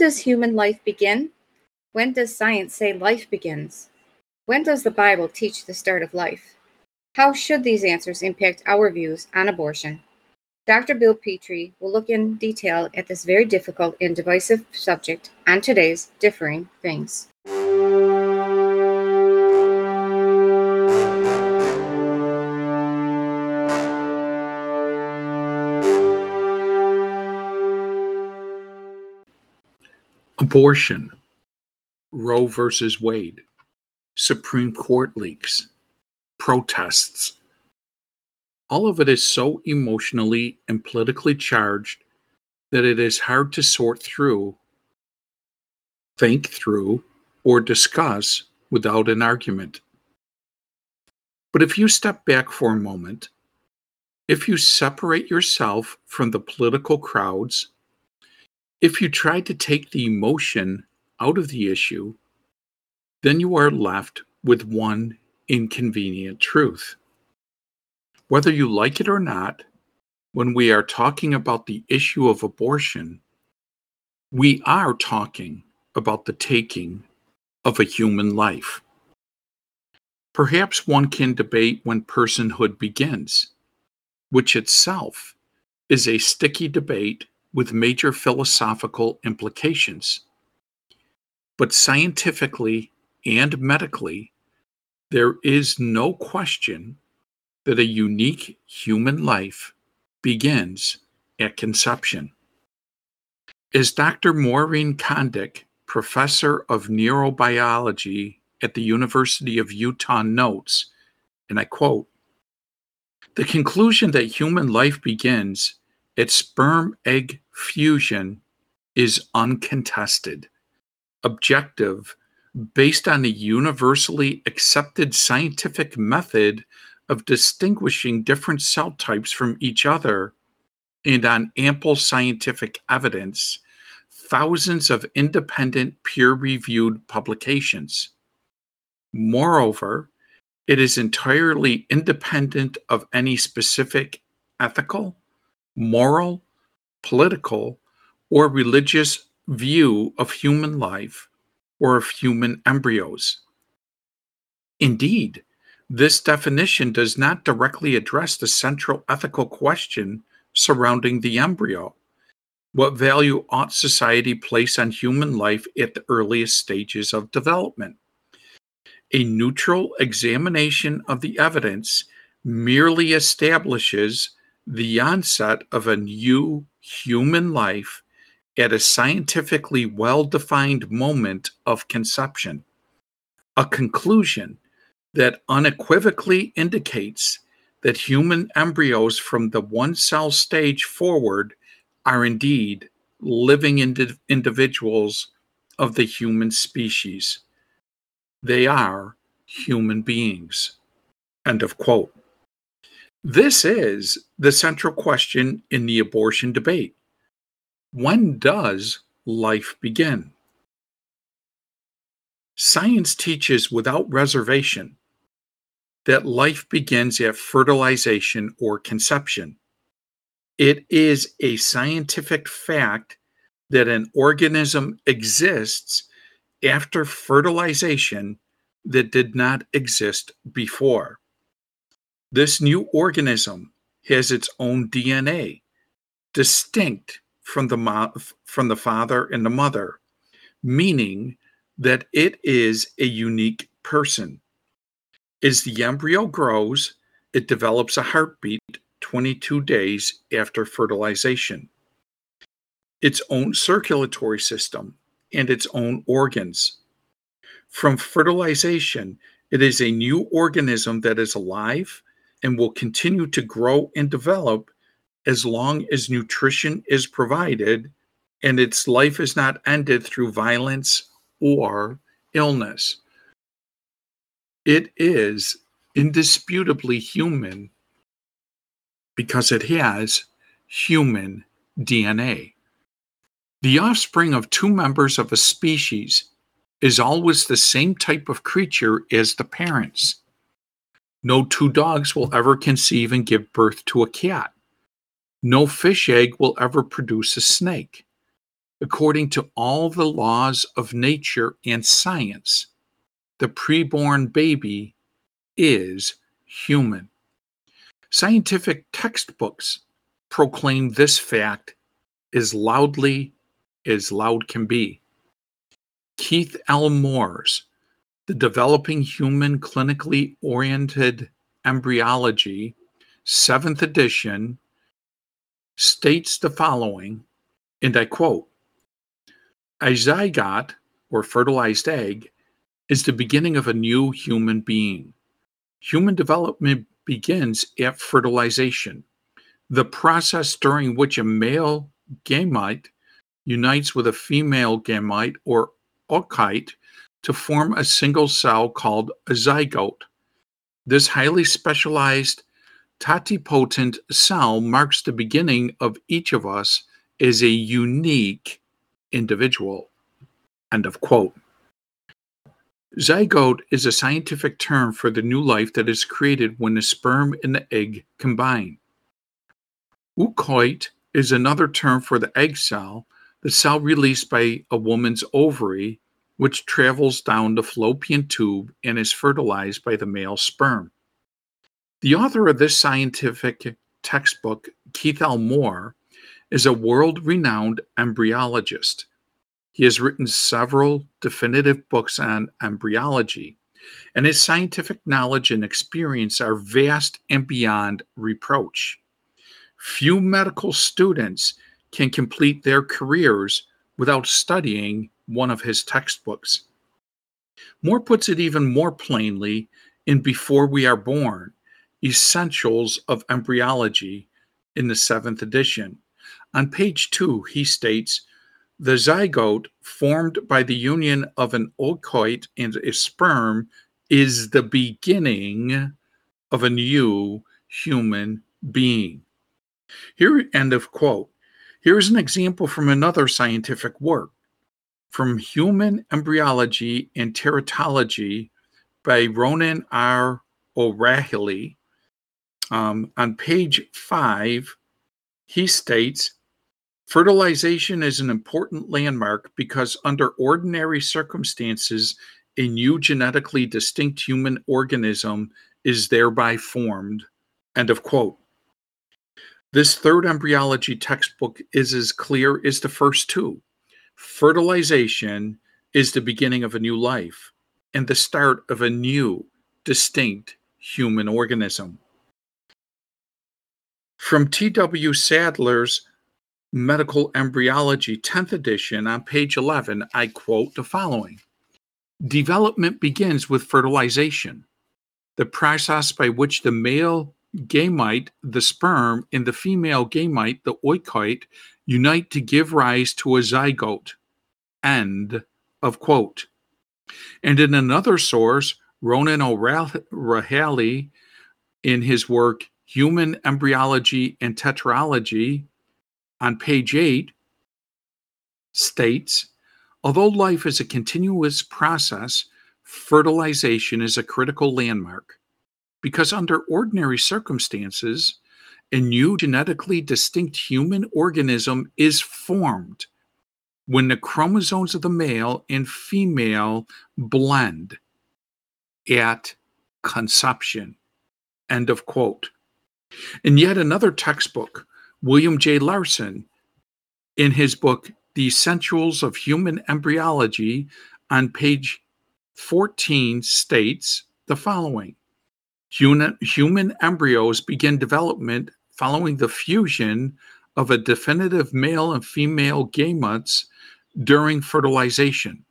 does human life begin? When does science say life begins? When does the Bible teach the start of life? How should these answers impact our views on abortion? Dr. Bill Petrie will look in detail at this very difficult and divisive subject on today's Differing Things. Abortion, Roe versus Wade, Supreme Court leaks, protests. All of it is so emotionally and politically charged that it is hard to sort through, think through, or discuss without an argument. But if you step back for a moment, if you separate yourself from the political crowds if you try to take the emotion out of the issue, then you are left with one inconvenient truth. Whether you like it or not, when we are talking about the issue of abortion, we are talking about the taking of a human life. Perhaps one can debate when personhood begins, which itself is a sticky debate with major philosophical implications. But scientifically and medically, there is no question that a unique human life begins at conception. As Dr. Maureen Condic, professor of neurobiology at the University of Utah, notes, and I quote, the conclusion that human life begins its sperm egg fusion is uncontested, objective, based on the universally accepted scientific method of distinguishing different cell types from each other, and on ample scientific evidence, thousands of independent peer reviewed publications. Moreover, it is entirely independent of any specific ethical, moral, political, or religious view of human life or of human embryos. Indeed, this definition does not directly address the central ethical question surrounding the embryo. What value ought society place on human life at the earliest stages of development? A neutral examination of the evidence merely establishes the onset of a new human life at a scientifically well defined moment of conception, a conclusion that unequivocally indicates that human embryos from the one cell stage forward are indeed living indi- individuals of the human species. They are human beings. End of quote. This is the central question in the abortion debate. When does life begin? Science teaches without reservation that life begins at fertilization or conception. It is a scientific fact that an organism exists after fertilization that did not exist before. This new organism has its own DNA, distinct from the, mo- from the father and the mother, meaning that it is a unique person. As the embryo grows, it develops a heartbeat 22 days after fertilization, its own circulatory system, and its own organs. From fertilization, it is a new organism that is alive and will continue to grow and develop as long as nutrition is provided and its life is not ended through violence or illness. It is indisputably human because it has human DNA. The offspring of two members of a species is always the same type of creature as the parents. No two dogs will ever conceive and give birth to a cat. No fish egg will ever produce a snake. according to all the laws of nature and science, the preborn baby is human. Scientific textbooks proclaim this fact as loudly as loud can be. Keith L. Moore's The Developing Human Clinically Oriented Embryology, 7th edition, states the following, and I quote A zygote, or fertilized egg, is the beginning of a new human being. Human development begins at fertilization, the process during which a male gamete unites with a female gamete or oocyte to form a single cell called a zygote. This highly specialized totipotent cell marks the beginning of each of us as a unique individual. End of quote. Zygote is a scientific term for the new life that is created when the sperm and the egg combine. Oocyte is another term for the egg cell, the cell released by a woman's ovary, which travels down the fallopian tube and is fertilized by the male sperm. The author of this scientific textbook, Keith L. Moore, is a world renowned embryologist. He has written several definitive books on embryology, and his scientific knowledge and experience are vast and beyond reproach. Few medical students can complete their careers without studying one of his textbooks. Moore puts it even more plainly in Before We Are Born Essentials of Embryology in the seventh edition. On page two, he states the zygote formed by the union of an oocyte and a sperm is the beginning of a new human being. Here, end of quote. Here is an example from another scientific work from Human Embryology and Teratology by Ronan R. O'Rahilly. Um, on page five, he states Fertilization is an important landmark because, under ordinary circumstances, a new genetically distinct human organism is thereby formed. End of quote. This third embryology textbook is as clear as the first two. Fertilization is the beginning of a new life and the start of a new, distinct human organism. From T.W. Sadler's Medical Embryology, 10th edition, on page 11, I quote the following Development begins with fertilization, the process by which the male gamete, the sperm, and the female gamete, the oocyte, unite to give rise to a zygote. End of quote. And in another source, Ronan O'Rahilly, in his work Human Embryology and Tetralogy, on page 8 states although life is a continuous process, fertilization is a critical landmark because, under ordinary circumstances, a new genetically distinct human organism is formed when the chromosomes of the male and female blend at conception. End of quote. In yet another textbook, William J. Larsen, in his book, The Essentials of Human Embryology, on page 14, states the following Human, human embryos begin development following the fusion of a definitive male and female gametes during fertilization.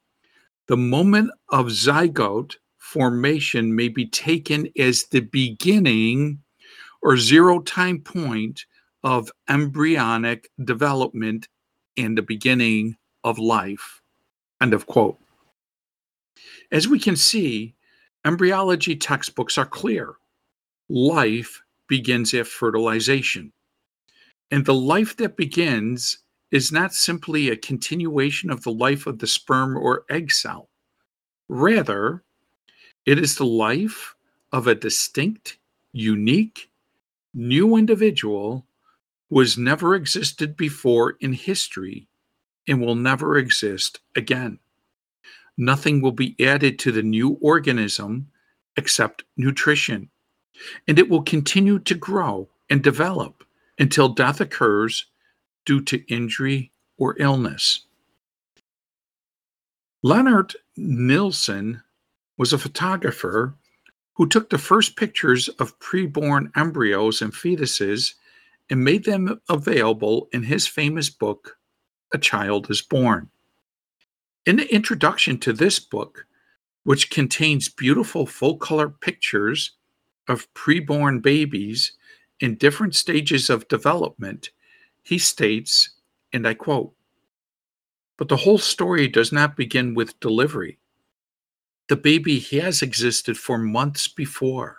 The moment of zygote formation may be taken as the beginning or zero time point of embryonic development and the beginning of life. End of quote. As we can see, embryology textbooks are clear. Life begins at fertilization. And the life that begins is not simply a continuation of the life of the sperm or egg cell. Rather, it is the life of a distinct, unique, new individual who has never existed before in history and will never exist again. Nothing will be added to the new organism except nutrition, and it will continue to grow and develop until death occurs due to injury or illness. Leonard Nilsson was a photographer who took the first pictures of preborn embryos and fetuses and made them available in his famous book, A Child is Born. In the introduction to this book, which contains beautiful full color pictures of preborn babies in different stages of development, he states, and I quote, but the whole story does not begin with delivery. The baby has existed for months before,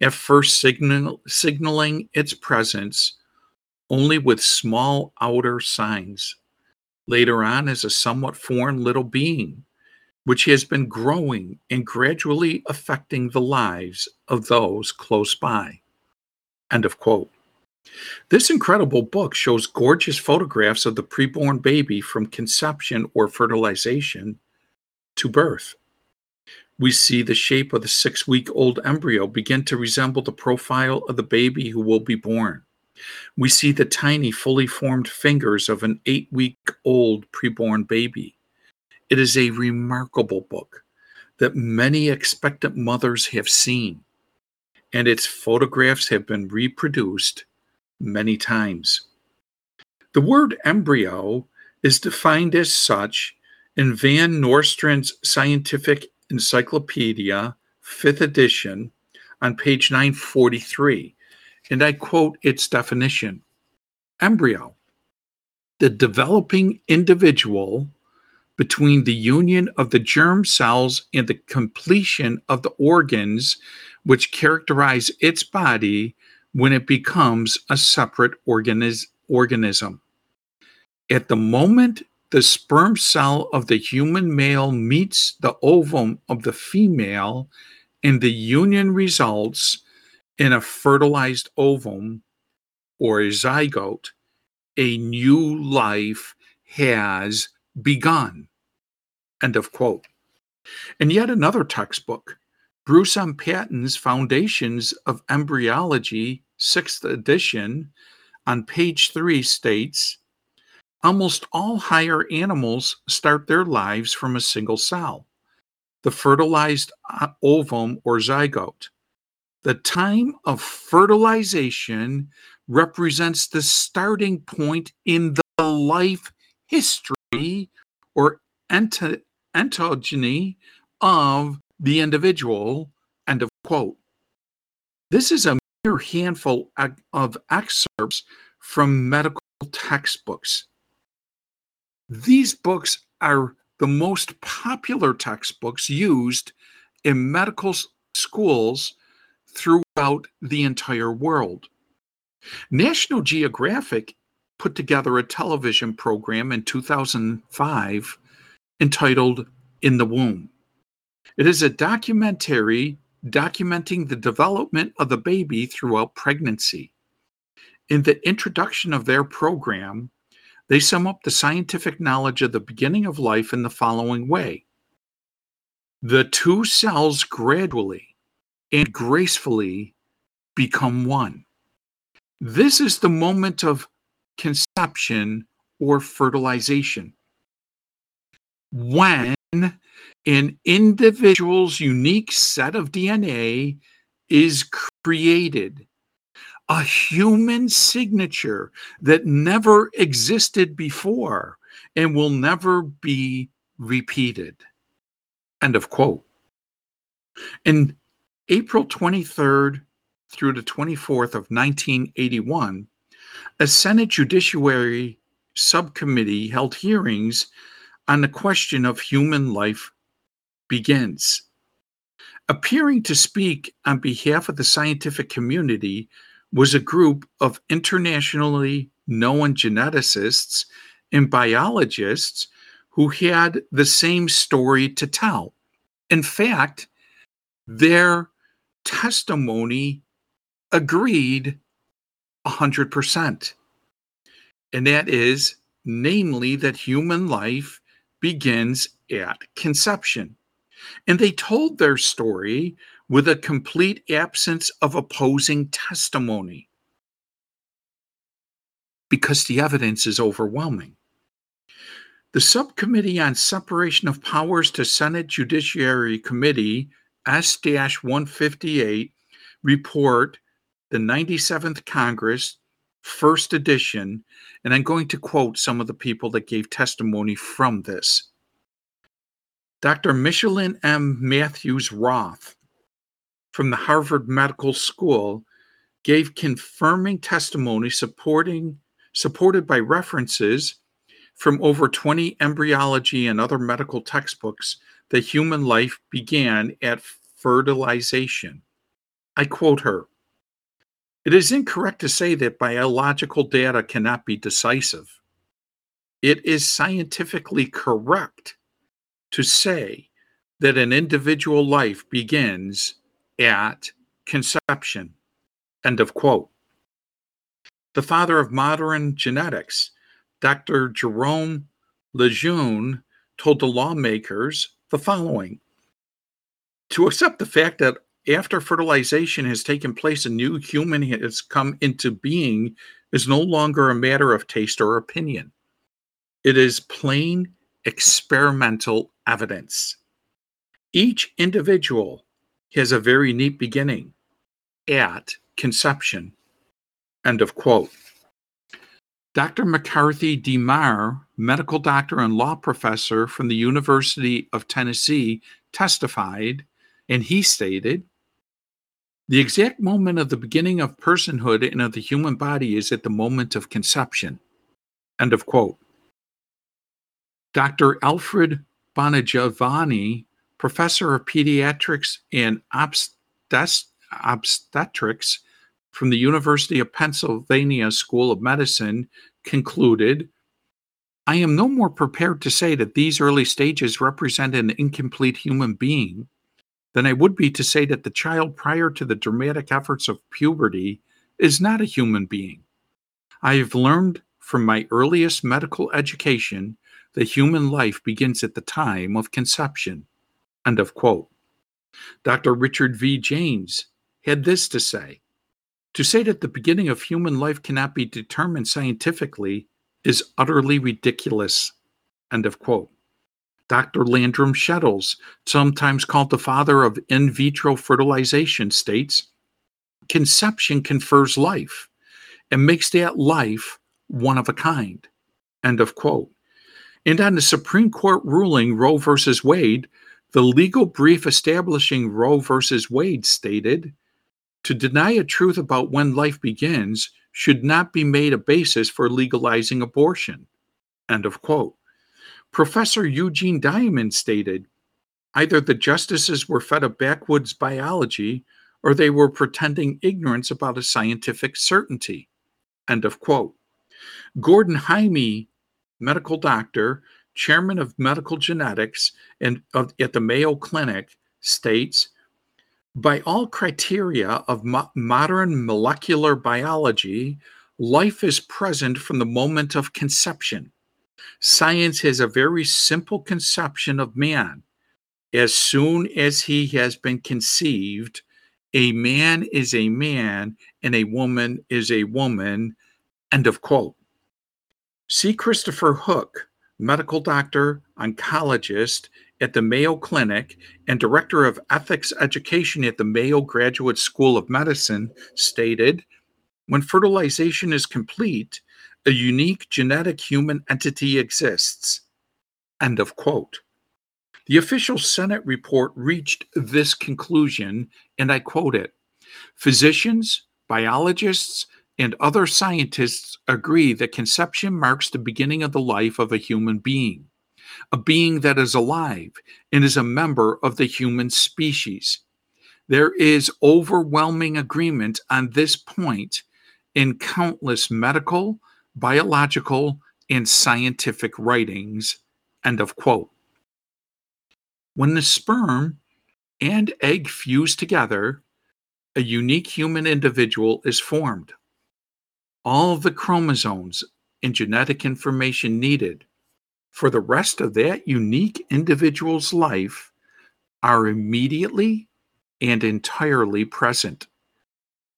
at first signal, signaling its presence only with small outer signs. Later on, as a somewhat foreign little being, which has been growing and gradually affecting the lives of those close by. End of quote. This incredible book shows gorgeous photographs of the preborn baby from conception or fertilization to birth. We see the shape of the six week old embryo begin to resemble the profile of the baby who will be born. We see the tiny, fully formed fingers of an eight week old preborn baby. It is a remarkable book that many expectant mothers have seen, and its photographs have been reproduced many times. The word embryo is defined as such in Van Nostrand's Scientific Encyclopedia, 5th edition, on page 943, and I quote its definition Embryo, the developing individual between the union of the germ cells and the completion of the organs which characterize its body when it becomes a separate organis- organism. At the moment the sperm cell of the human male meets the ovum of the female, and the union results in a fertilized ovum or a zygote, a new life has begun. End of quote. And yet another textbook, Bruce M. Patten's Foundations of Embryology sixth edition, on page three states almost all higher animals start their lives from a single cell, the fertilized uh, ovum or zygote. The time of fertilization represents the starting point in the life history Hmm. or ent- ontogeny of the individual. End of quote. This is a mere handful of excerpts from medical textbooks. These books are the most popular textbooks used in medical schools throughout the entire world. National Geographic put together a television program in 2005 entitled In the Womb. It is a documentary documenting the development of the baby throughout pregnancy. In the introduction of their program, they sum up the scientific knowledge of the beginning of life in the following way The two cells gradually and gracefully become one. This is the moment of conception or fertilization. When an individual's unique set of DNA is created. A human signature that never existed before and will never be repeated. End of quote. In April 23rd through the 24th of 1981, a Senate Judiciary Subcommittee held hearings on the question of human life begins. Appearing to speak on behalf of the scientific community was a group of internationally known geneticists and biologists who had the same story to tell. In fact, their testimony agreed 100%. And that is namely that human life begins at conception. And they told their story with a complete absence of opposing testimony because the evidence is overwhelming. The Subcommittee on Separation of Powers to Senate Judiciary Committee S 158 report, the 97th Congress, first edition, and I'm going to quote some of the people that gave testimony from this. Dr. Micheline M. Matthews Roth from the Harvard Medical School gave confirming testimony supporting supported by references from over 20 embryology and other medical textbooks that human life began at fertilization. I quote her It is incorrect to say that biological data cannot be decisive. It is scientifically correct to say that an individual life begins at conception. End of quote. The father of modern genetics, Dr. Jerome Lejeune told the lawmakers the following To accept the fact that after fertilization has taken place, a new human has come into being is no longer a matter of taste or opinion. It is plain experimental evidence. Each individual has a very neat beginning at conception. End of quote. Dr. McCarthy DeMere, medical doctor and law professor from the University of Tennessee, testified, and he stated The exact moment of the beginning of personhood and of the human body is at the moment of conception. End of quote. Dr. Alfred Bongiovanni, professor of pediatrics and obstetrics from the University of Pennsylvania School of Medicine concluded I am no more prepared to say that these early stages represent an incomplete human being than I would be to say that the child prior to the dramatic efforts of puberty is not a human being. I have learned from my earliest medical education that human life begins at the time of conception. End of quote. Dr. Richard V. Jaynes had this to say to say that the beginning of human life cannot be determined scientifically is utterly ridiculous. End of quote. Dr. Landrum Shettles, sometimes called the father of in vitro fertilization, states conception confers life and makes that life one of a kind. End of quote. And on the Supreme Court ruling Roe versus Wade, the legal brief establishing Roe versus Wade stated to deny a truth about when life begins should not be made a basis for legalizing abortion. End of quote. Professor Eugene Diamond stated either the justices were fed a backwoods biology or they were pretending ignorance about a scientific certainty. End of quote. Gordon Heime, medical doctor, chairman of medical genetics and of, at the Mayo Clinic, states by all criteria of mo- modern molecular biology, life is present from the moment of conception. Science has a very simple conception of man. As soon as he has been conceived, a man is a man and a woman is a woman. End of quote. C. Christopher Hook, medical doctor, oncologist, at the Mayo Clinic and director of ethics education at the Mayo Graduate School of Medicine, stated When fertilization is complete, a unique genetic human entity exists. End of quote. The official Senate report reached this conclusion, and I quote it Physicians, biologists, and other scientists agree that conception marks the beginning of the life of a human being a being that is alive and is a member of the human species. There is overwhelming agreement on this point in countless medical, biological, and scientific writings. End of quote. When the sperm and egg fuse together, a unique human individual is formed. All the chromosomes and genetic information needed for the rest of that unique individual's life are immediately and entirely present.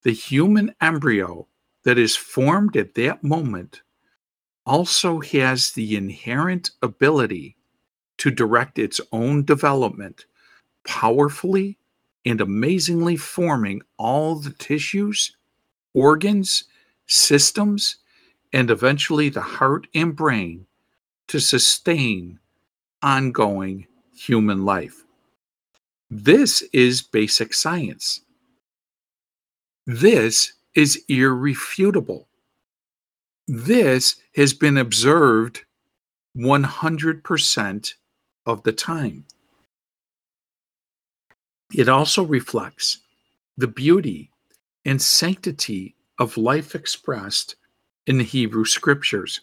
The human embryo that is formed at that moment also has the inherent ability to direct its own development powerfully and amazingly forming all the tissues, organs, systems, and eventually the heart and brain to sustain ongoing human life. This is basic science. This is irrefutable. This has been observed 100% of the time. It also reflects the beauty and sanctity of life expressed in the Hebrew scriptures.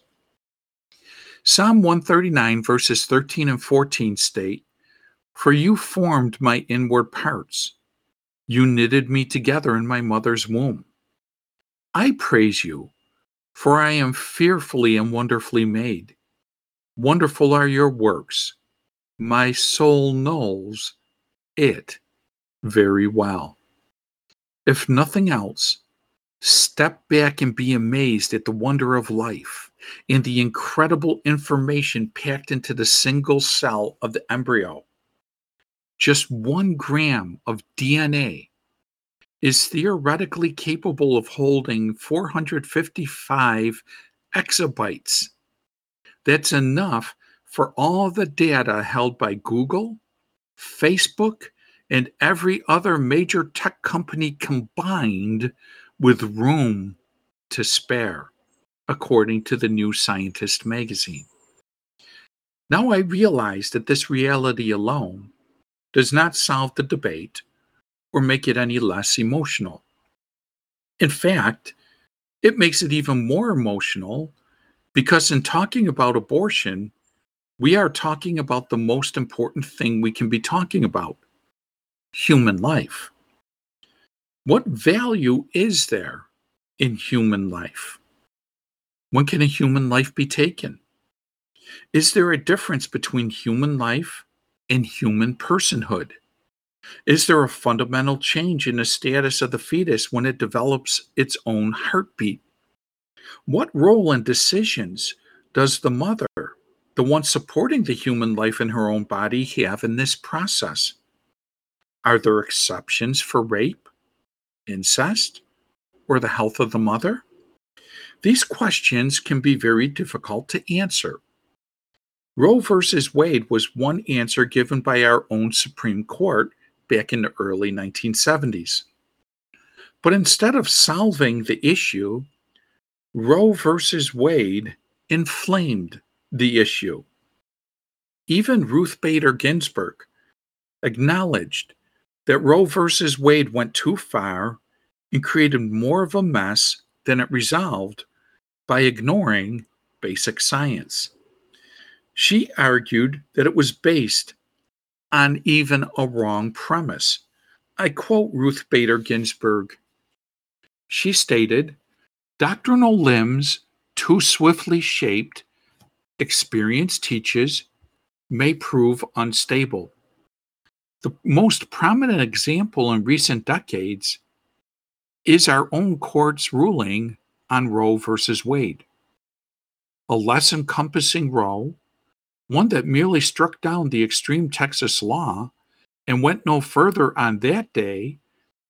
Psalm 139, verses 13 and 14 state, For you formed my inward parts, you knitted me together in my mother's womb. I praise you, for I am fearfully and wonderfully made. Wonderful are your works. My soul knows it very well. If nothing else, step back and be amazed at the wonder of life and the incredible information packed into the single cell of the embryo. Just one gram of DNA is theoretically capable of holding 455 exabytes. That's enough for all the data held by Google, Facebook, and every other major tech company combined with room to spare according to the New Scientist magazine. Now I realize that this reality alone does not solve the debate or make it any less emotional. In fact, it makes it even more emotional because in talking about abortion, we are talking about the most important thing we can be talking about human life. What value is there in human life? When can a human life be taken? Is there a difference between human life and human personhood? Is there a fundamental change in the status of the fetus when it develops its own heartbeat? What role and decisions does the mother, the one supporting the human life in her own body, have in this process? Are there exceptions for rape, incest, or the health of the mother? These questions can be very difficult to answer. Roe v. Wade was one answer given by our own Supreme Court back in the early 1970s. But instead of solving the issue, Roe v. Wade inflamed the issue. Even Ruth Bader Ginsburg acknowledged that Roe v. Wade went too far and created more of a mess than it resolved by ignoring basic science. She argued that it was based on even a wrong premise. I quote Ruth Bader Ginsburg. She stated, Doctrinal limbs too swiftly shaped, experience teaches, may prove unstable. The most prominent example in recent decades is our own court's ruling on Roe versus Wade. A less encompassing Roe, one that merely struck down the extreme Texas law and went no further on that day,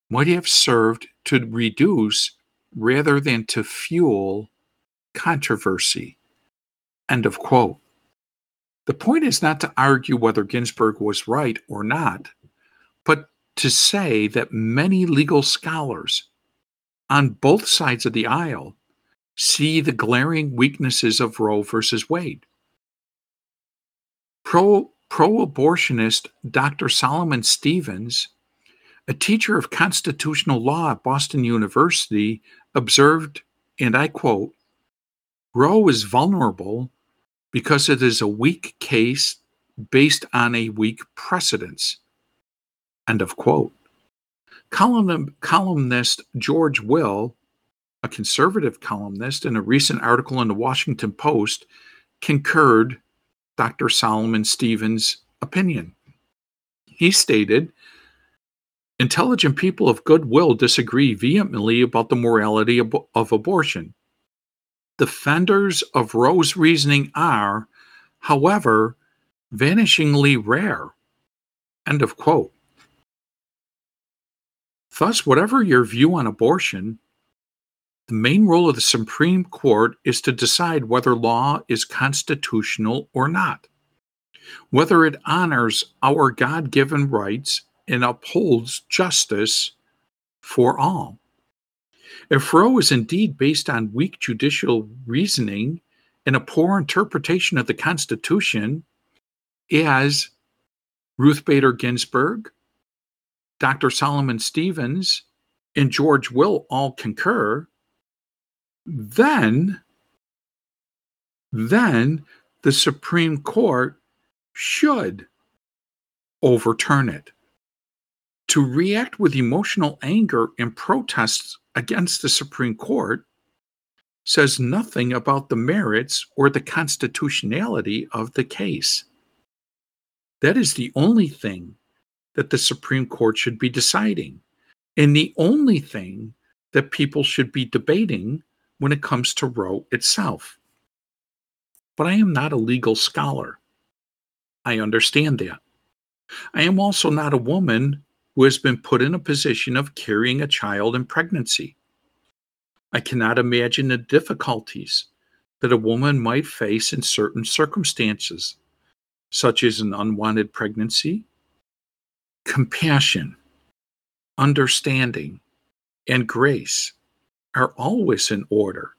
might have served to reduce rather than to fuel controversy. End of quote. The point is not to argue whether Ginsburg was right or not, but to say that many legal scholars on both sides of the aisle see the glaring weaknesses of Roe versus Wade. Pro abortionist Dr. Solomon Stevens, a teacher of constitutional law at Boston University, observed, and I quote, Roe is vulnerable because it is a weak case based on a weak precedence. End of quote. Column, columnist George Will a conservative columnist, in a recent article in the Washington Post, concurred Dr. Solomon Stevens' opinion. He stated, Intelligent people of goodwill disagree vehemently about the morality of, of abortion. Defenders of Roe's reasoning are, however, vanishingly rare. End of quote. Thus, whatever your view on abortion, the main role of the Supreme Court is to decide whether law is constitutional or not, whether it honors our God given rights and upholds justice for all. If Roe is indeed based on weak judicial reasoning and a poor interpretation of the Constitution, as Ruth Bader Ginsburg, Dr. Solomon Stevens, and George Will all concur, then then the Supreme Court should overturn it. To react with emotional anger and protests against the Supreme Court says nothing about the merits or the constitutionality of the case. That is the only thing that the Supreme Court should be deciding, and the only thing that people should be debating when it comes to Roe itself. But I am not a legal scholar. I understand that. I am also not a woman who has been put in a position of carrying a child in pregnancy. I cannot imagine the difficulties that a woman might face in certain circumstances, such as an unwanted pregnancy. Compassion, understanding, and grace are always in order,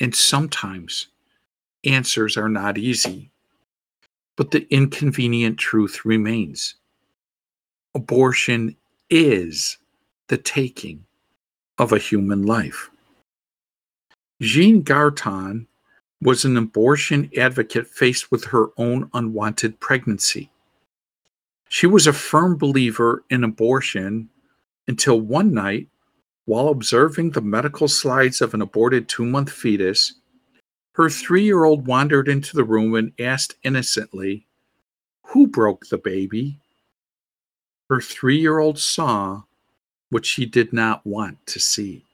and sometimes answers are not easy. But the inconvenient truth remains abortion is the taking of a human life. Jean Garton was an abortion advocate faced with her own unwanted pregnancy. She was a firm believer in abortion until one night while observing the medical slides of an aborted two month fetus, her three year old wandered into the room and asked innocently, Who broke the baby? Her three year old saw what she did not want to see.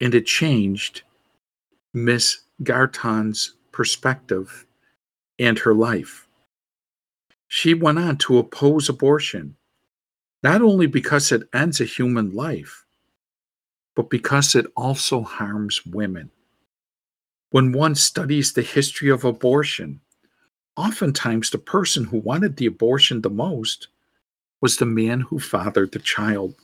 And it changed Miss Garton's perspective and her life. She went on to oppose abortion, not only because it ends a human life, but because it also harms women. When one studies the history of abortion, oftentimes the person who wanted the abortion the most was the man who fathered the child.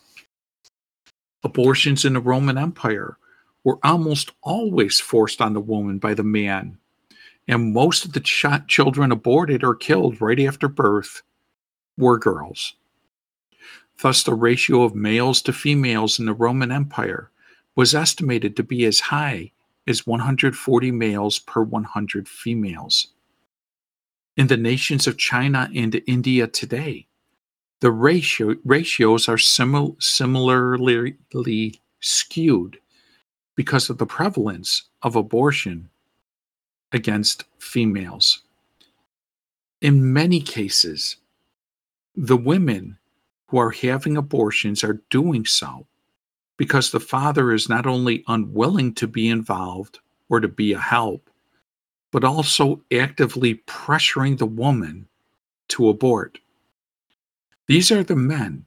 Abortions in the Roman Empire were almost always forced on the woman by the man, and most of the ch- children aborted or killed right after birth were girls. Thus, the ratio of males to females in the Roman Empire was estimated to be as high as 140 males per 100 females. In the nations of China and India today, the ratio, ratios are simil, similarly skewed because of the prevalence of abortion against females. In many cases, the women who are having abortions are doing so because the father is not only unwilling to be involved or to be a help, but also actively pressuring the woman to abort. These are the men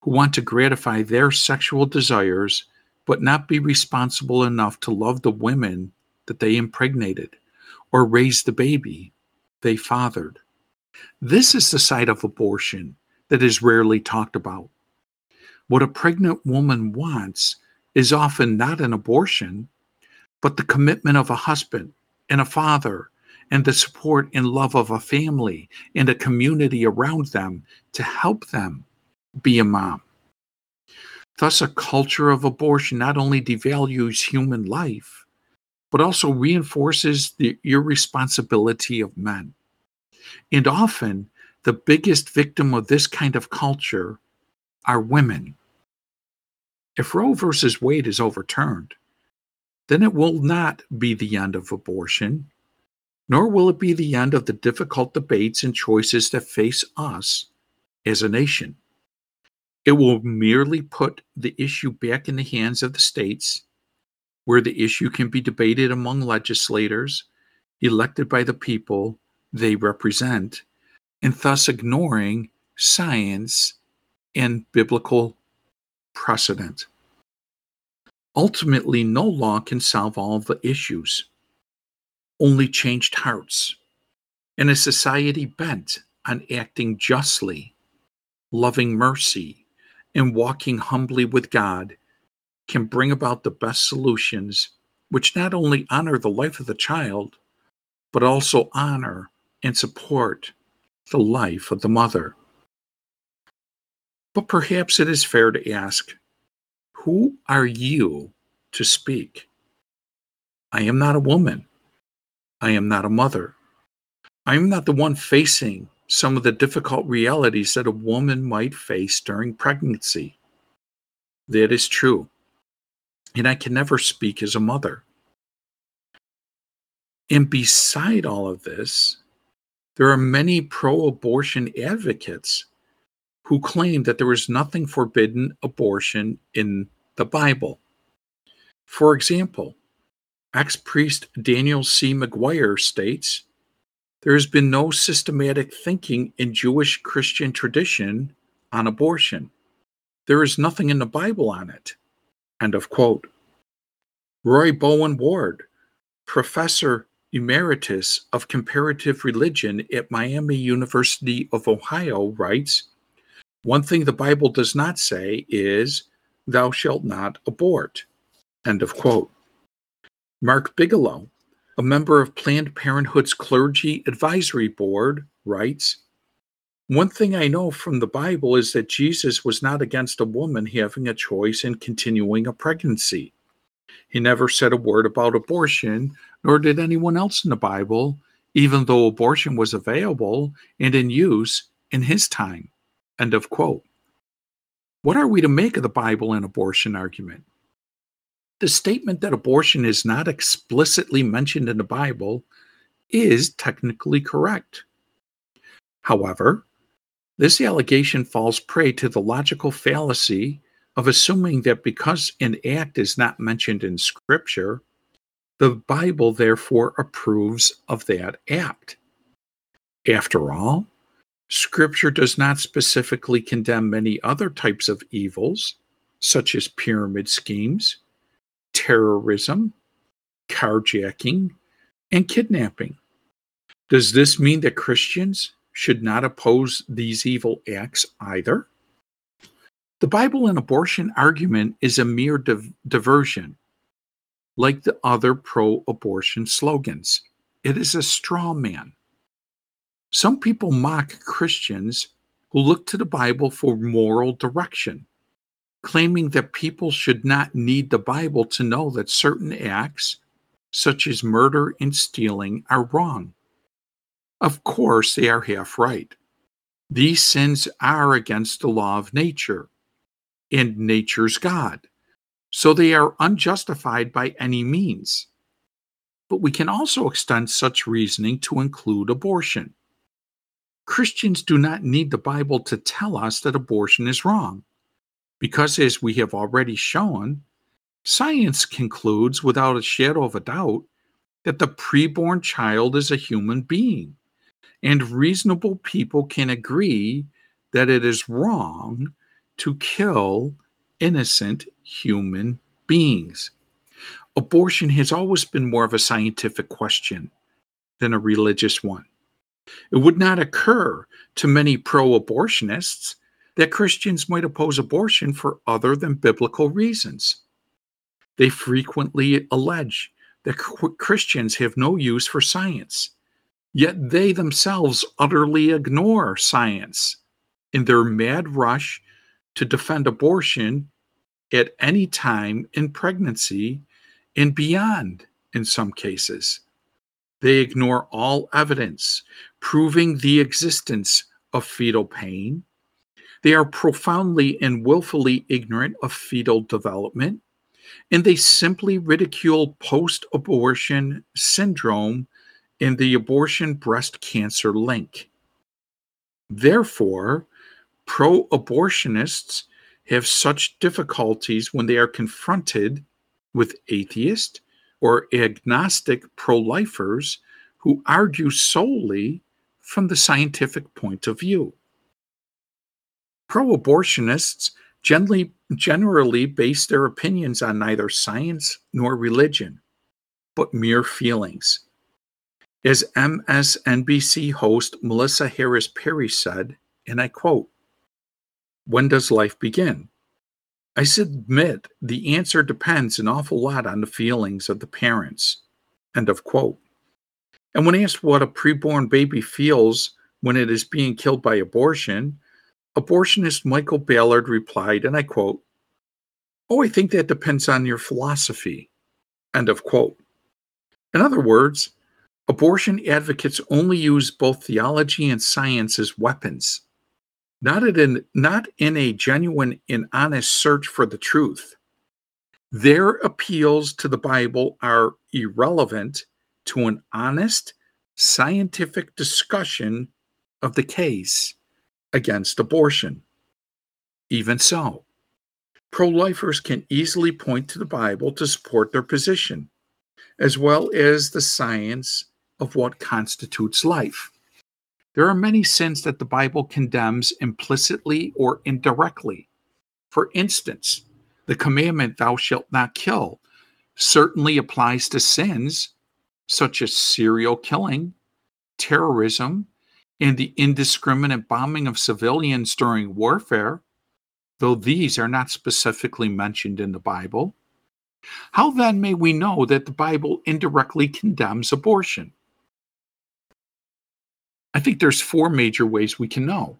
who want to gratify their sexual desires but not be responsible enough to love the women that they impregnated or raise the baby they fathered. This is the side of abortion that is rarely talked about. What a pregnant woman wants is often not an abortion, but the commitment of a husband and a father and the support and love of a family and a community around them to help them be a mom. Thus, a culture of abortion not only devalues human life, but also reinforces the irresponsibility of men. And often, the biggest victim of this kind of culture are women. If Roe versus Wade is overturned, then it will not be the end of abortion, nor will it be the end of the difficult debates and choices that face us as a nation. It will merely put the issue back in the hands of the states, where the issue can be debated among legislators elected by the people they represent, and thus ignoring science and biblical precedent. Ultimately, no law can solve all the issues, only changed hearts. In a society bent on acting justly, loving mercy, and walking humbly with God can bring about the best solutions, which not only honor the life of the child, but also honor and support the life of the mother. But perhaps it is fair to ask who are you to speak? I am not a woman. I am not a mother. I am not the one facing some of the difficult realities that a woman might face during pregnancy. That is true. And I can never speak as a mother. And beside all of this, there are many pro abortion advocates who claim that there is nothing forbidden abortion in the Bible. For example, ex priest Daniel C. Maguire states there has been no systematic thinking in Jewish Christian tradition on abortion. There is nothing in the Bible on it. End of quote. Roy Bowen Ward, professor emeritus of comparative religion at Miami University of Ohio, writes One thing the Bible does not say is, Thou shalt not abort. End of quote. Mark Bigelow, a member of Planned Parenthood's Clergy Advisory Board, writes One thing I know from the Bible is that Jesus was not against a woman having a choice in continuing a pregnancy. He never said a word about abortion, nor did anyone else in the Bible, even though abortion was available and in use in his time. End of quote. What are we to make of the Bible and abortion argument? The statement that abortion is not explicitly mentioned in the Bible is technically correct. However, this allegation falls prey to the logical fallacy of assuming that because an act is not mentioned in Scripture, the Bible therefore approves of that act. After all, Scripture does not specifically condemn many other types of evils, such as pyramid schemes, terrorism, carjacking, and kidnapping. Does this mean that Christians should not oppose these evil acts either? The Bible and abortion argument is a mere div- diversion, like the other pro abortion slogans. It is a straw man. Some people mock Christians who look to the Bible for moral direction, claiming that people should not need the Bible to know that certain acts, such as murder and stealing, are wrong. Of course, they are half right. These sins are against the law of nature and nature's God. So they are unjustified by any means. But we can also extend such reasoning to include abortion. Christians do not need the Bible to tell us that abortion is wrong, because as we have already shown, science concludes without a shadow of a doubt that the preborn child is a human being, and reasonable people can agree that it is wrong to kill innocent human beings. Abortion has always been more of a scientific question than a religious one. It would not occur to many pro abortionists that Christians might oppose abortion for other than biblical reasons. They frequently allege that Christians have no use for science, yet they themselves utterly ignore science in their mad rush to defend abortion at any time in pregnancy and beyond in some cases. They ignore all evidence proving the existence of fetal pain. They are profoundly and willfully ignorant of fetal development and they simply ridicule post abortion syndrome and the abortion breast cancer link. Therefore, pro abortionists have such difficulties when they are confronted with atheist or agnostic pro lifers who argue solely from the scientific point of view. Pro abortionists generally, generally base their opinions on neither science nor religion, but mere feelings. As MSNBC host Melissa Harris Perry said, and I quote, When does life begin? I submit the answer depends an awful lot on the feelings of the parents. End of quote. And when asked what a preborn baby feels when it is being killed by abortion, abortionist Michael Ballard replied, and I quote, Oh, I think that depends on your philosophy. End of quote. In other words, abortion advocates only use both theology and science as weapons not in not in a genuine and honest search for the truth. Their appeals to the Bible are irrelevant to an honest scientific discussion of the case against abortion. Even so, pro lifers can easily point to the Bible to support their position, as well as the science of what constitutes life. There are many sins that the Bible condemns implicitly or indirectly. For instance, the commandment, Thou shalt not kill, certainly applies to sins such as serial killing, terrorism, and the indiscriminate bombing of civilians during warfare, though these are not specifically mentioned in the Bible. How then may we know that the Bible indirectly condemns abortion? I think there's four major ways we can know.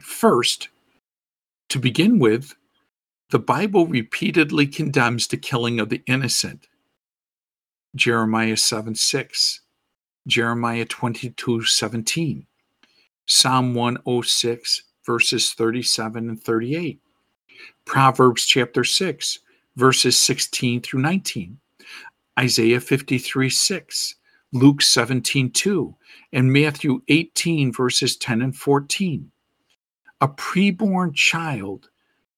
First, to begin with, the Bible repeatedly condemns the killing of the innocent. Jeremiah 7 6, Jeremiah 22 17, Psalm 106, verses 37 and 38, Proverbs chapter 6, verses 16 through 19, Isaiah 53 6, Luke 17 2, and Matthew 18, verses 10 and 14. A preborn child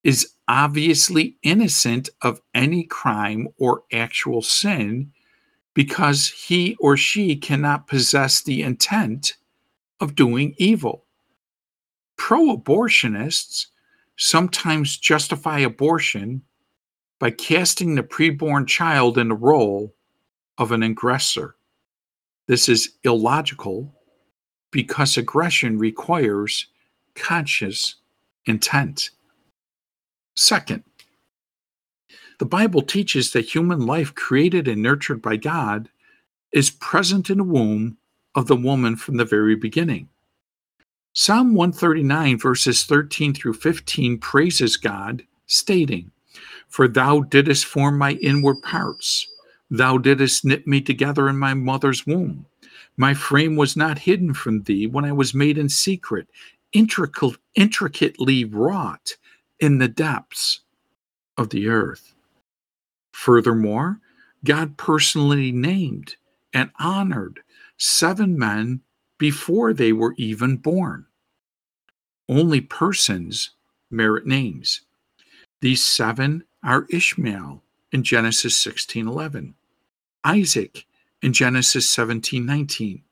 is obviously innocent of any crime or actual sin because he or she cannot possess the intent of doing evil. Pro abortionists sometimes justify abortion by casting the preborn child in the role of an aggressor. This is illogical because aggression requires conscious intent. Second, the Bible teaches that human life created and nurtured by God is present in the womb of the woman from the very beginning. Psalm 139, verses 13 through 15, praises God, stating, For thou didst form my inward parts. Thou didst knit me together in my mother's womb. My frame was not hidden from thee when I was made in secret, intricately wrought in the depths of the earth. Furthermore, God personally named and honored seven men before they were even born. Only persons merit names. These seven are Ishmael, in Genesis 16:11, Isaac in Genesis 17:19,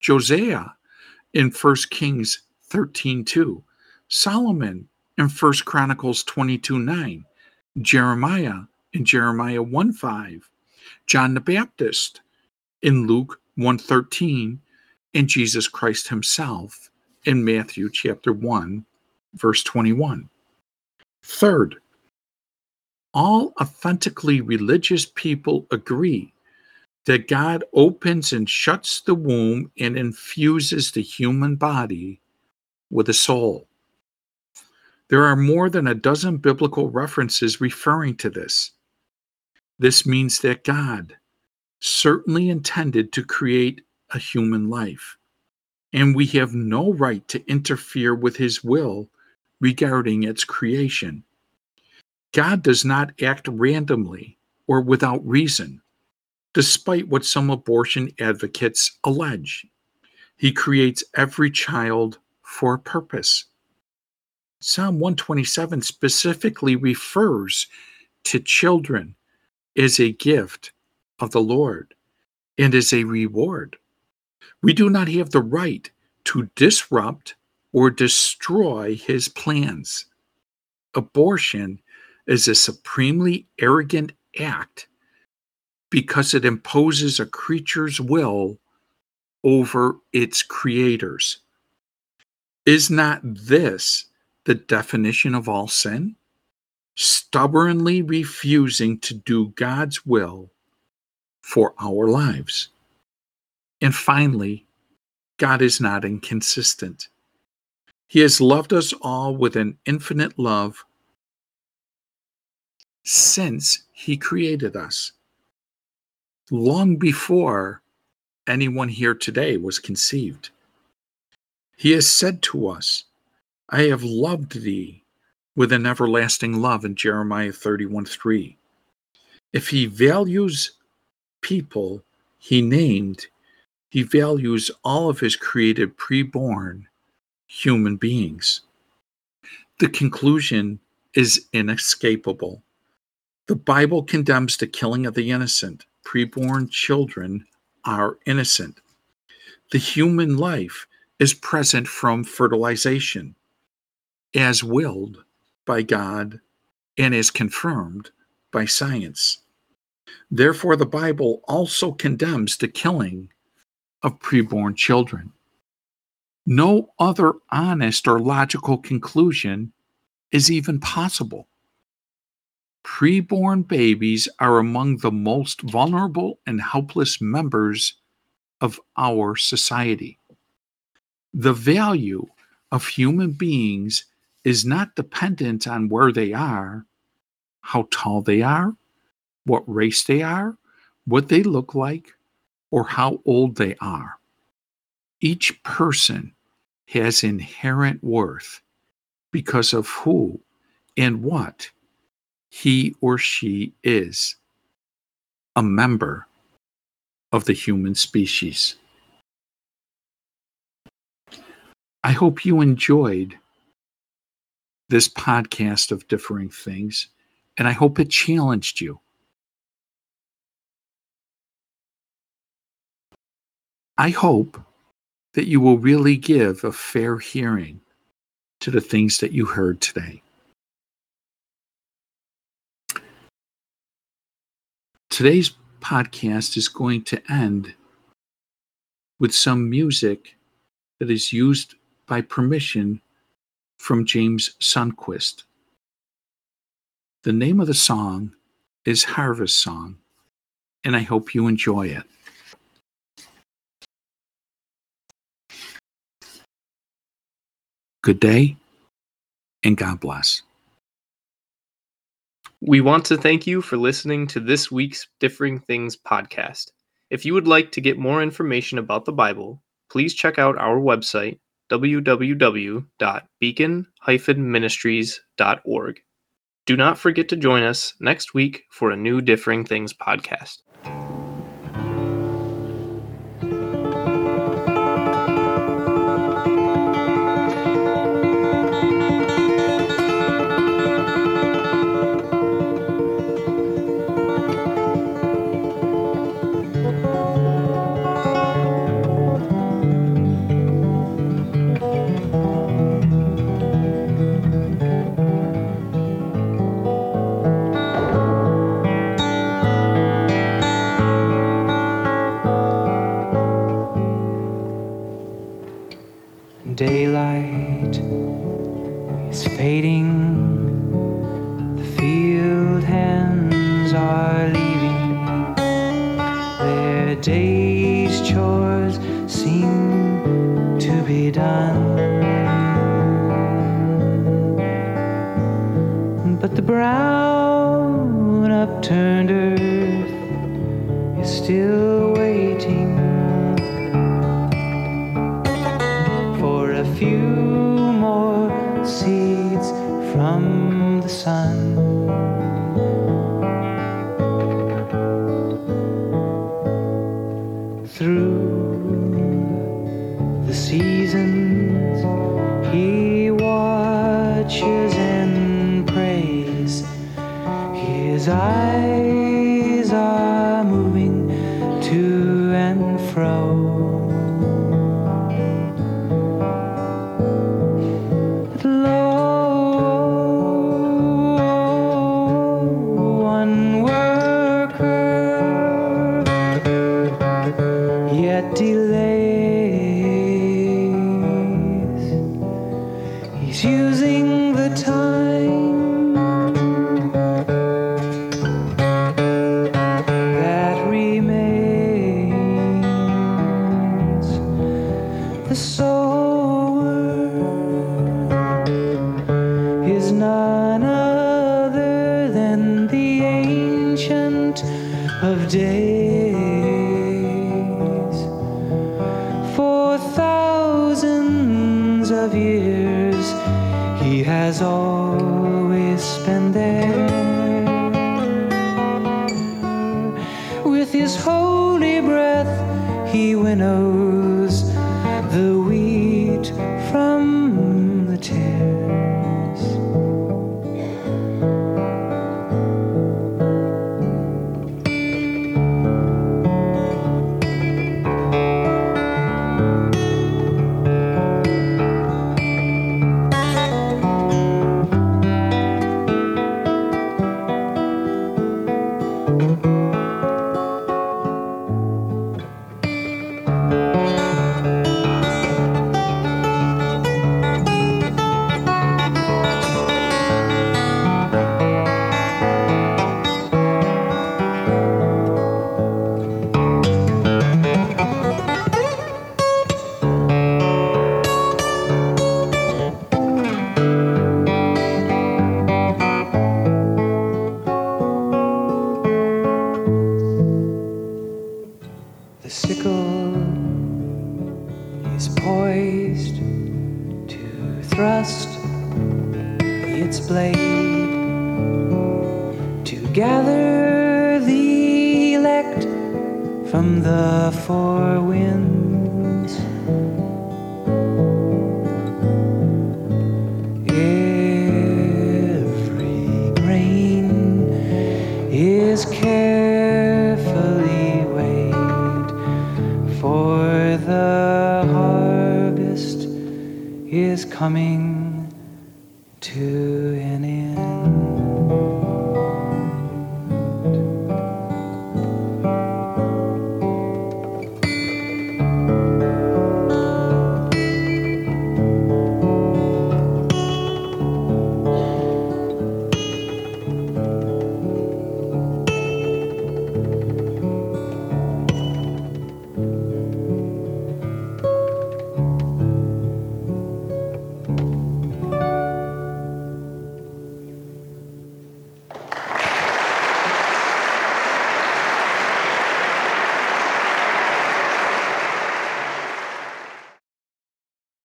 Josiah in 1 Kings 13:2, Solomon in 1 Chronicles 22:9, Jeremiah in Jeremiah 1:5, John the Baptist in Luke 1:13, and Jesus Christ himself in Matthew chapter 1 verse 21. Third, all authentically religious people agree that God opens and shuts the womb and infuses the human body with a soul. There are more than a dozen biblical references referring to this. This means that God certainly intended to create a human life, and we have no right to interfere with his will regarding its creation. God does not act randomly or without reason, despite what some abortion advocates allege. He creates every child for a purpose. Psalm 127 specifically refers to children as a gift of the Lord and as a reward. We do not have the right to disrupt or destroy his plans. Abortion is a supremely arrogant act because it imposes a creature's will over its creators. Is not this the definition of all sin? Stubbornly refusing to do God's will for our lives. And finally, God is not inconsistent. He has loved us all with an infinite love since He created us. Long before anyone here today was conceived. He has said to us, I have loved thee with an everlasting love in Jeremiah 31 3. If he values people he named, he values all of his created preborn human beings. The conclusion is inescapable. The Bible condemns the killing of the innocent. Preborn children are innocent. The human life is present from fertilization, as willed by God and is confirmed by science. Therefore, the Bible also condemns the killing of preborn children. No other honest or logical conclusion is even possible. Preborn babies are among the most vulnerable and helpless members of our society. The value of human beings is not dependent on where they are, how tall they are, what race they are, what they look like, or how old they are. Each person has inherent worth because of who and what he or she is a member of the human species. I hope you enjoyed this podcast of differing things, and I hope it challenged you. I hope that you will really give a fair hearing to the things that you heard today. Today's podcast is going to end with some music that is used by permission from James Sunquist. The name of the song is Harvest Song, and I hope you enjoy it. Good day, and God bless. We want to thank you for listening to this week's Differing Things podcast. If you would like to get more information about the Bible, please check out our website, www.beacon-ministries.org. Do not forget to join us next week for a new Differing Things podcast.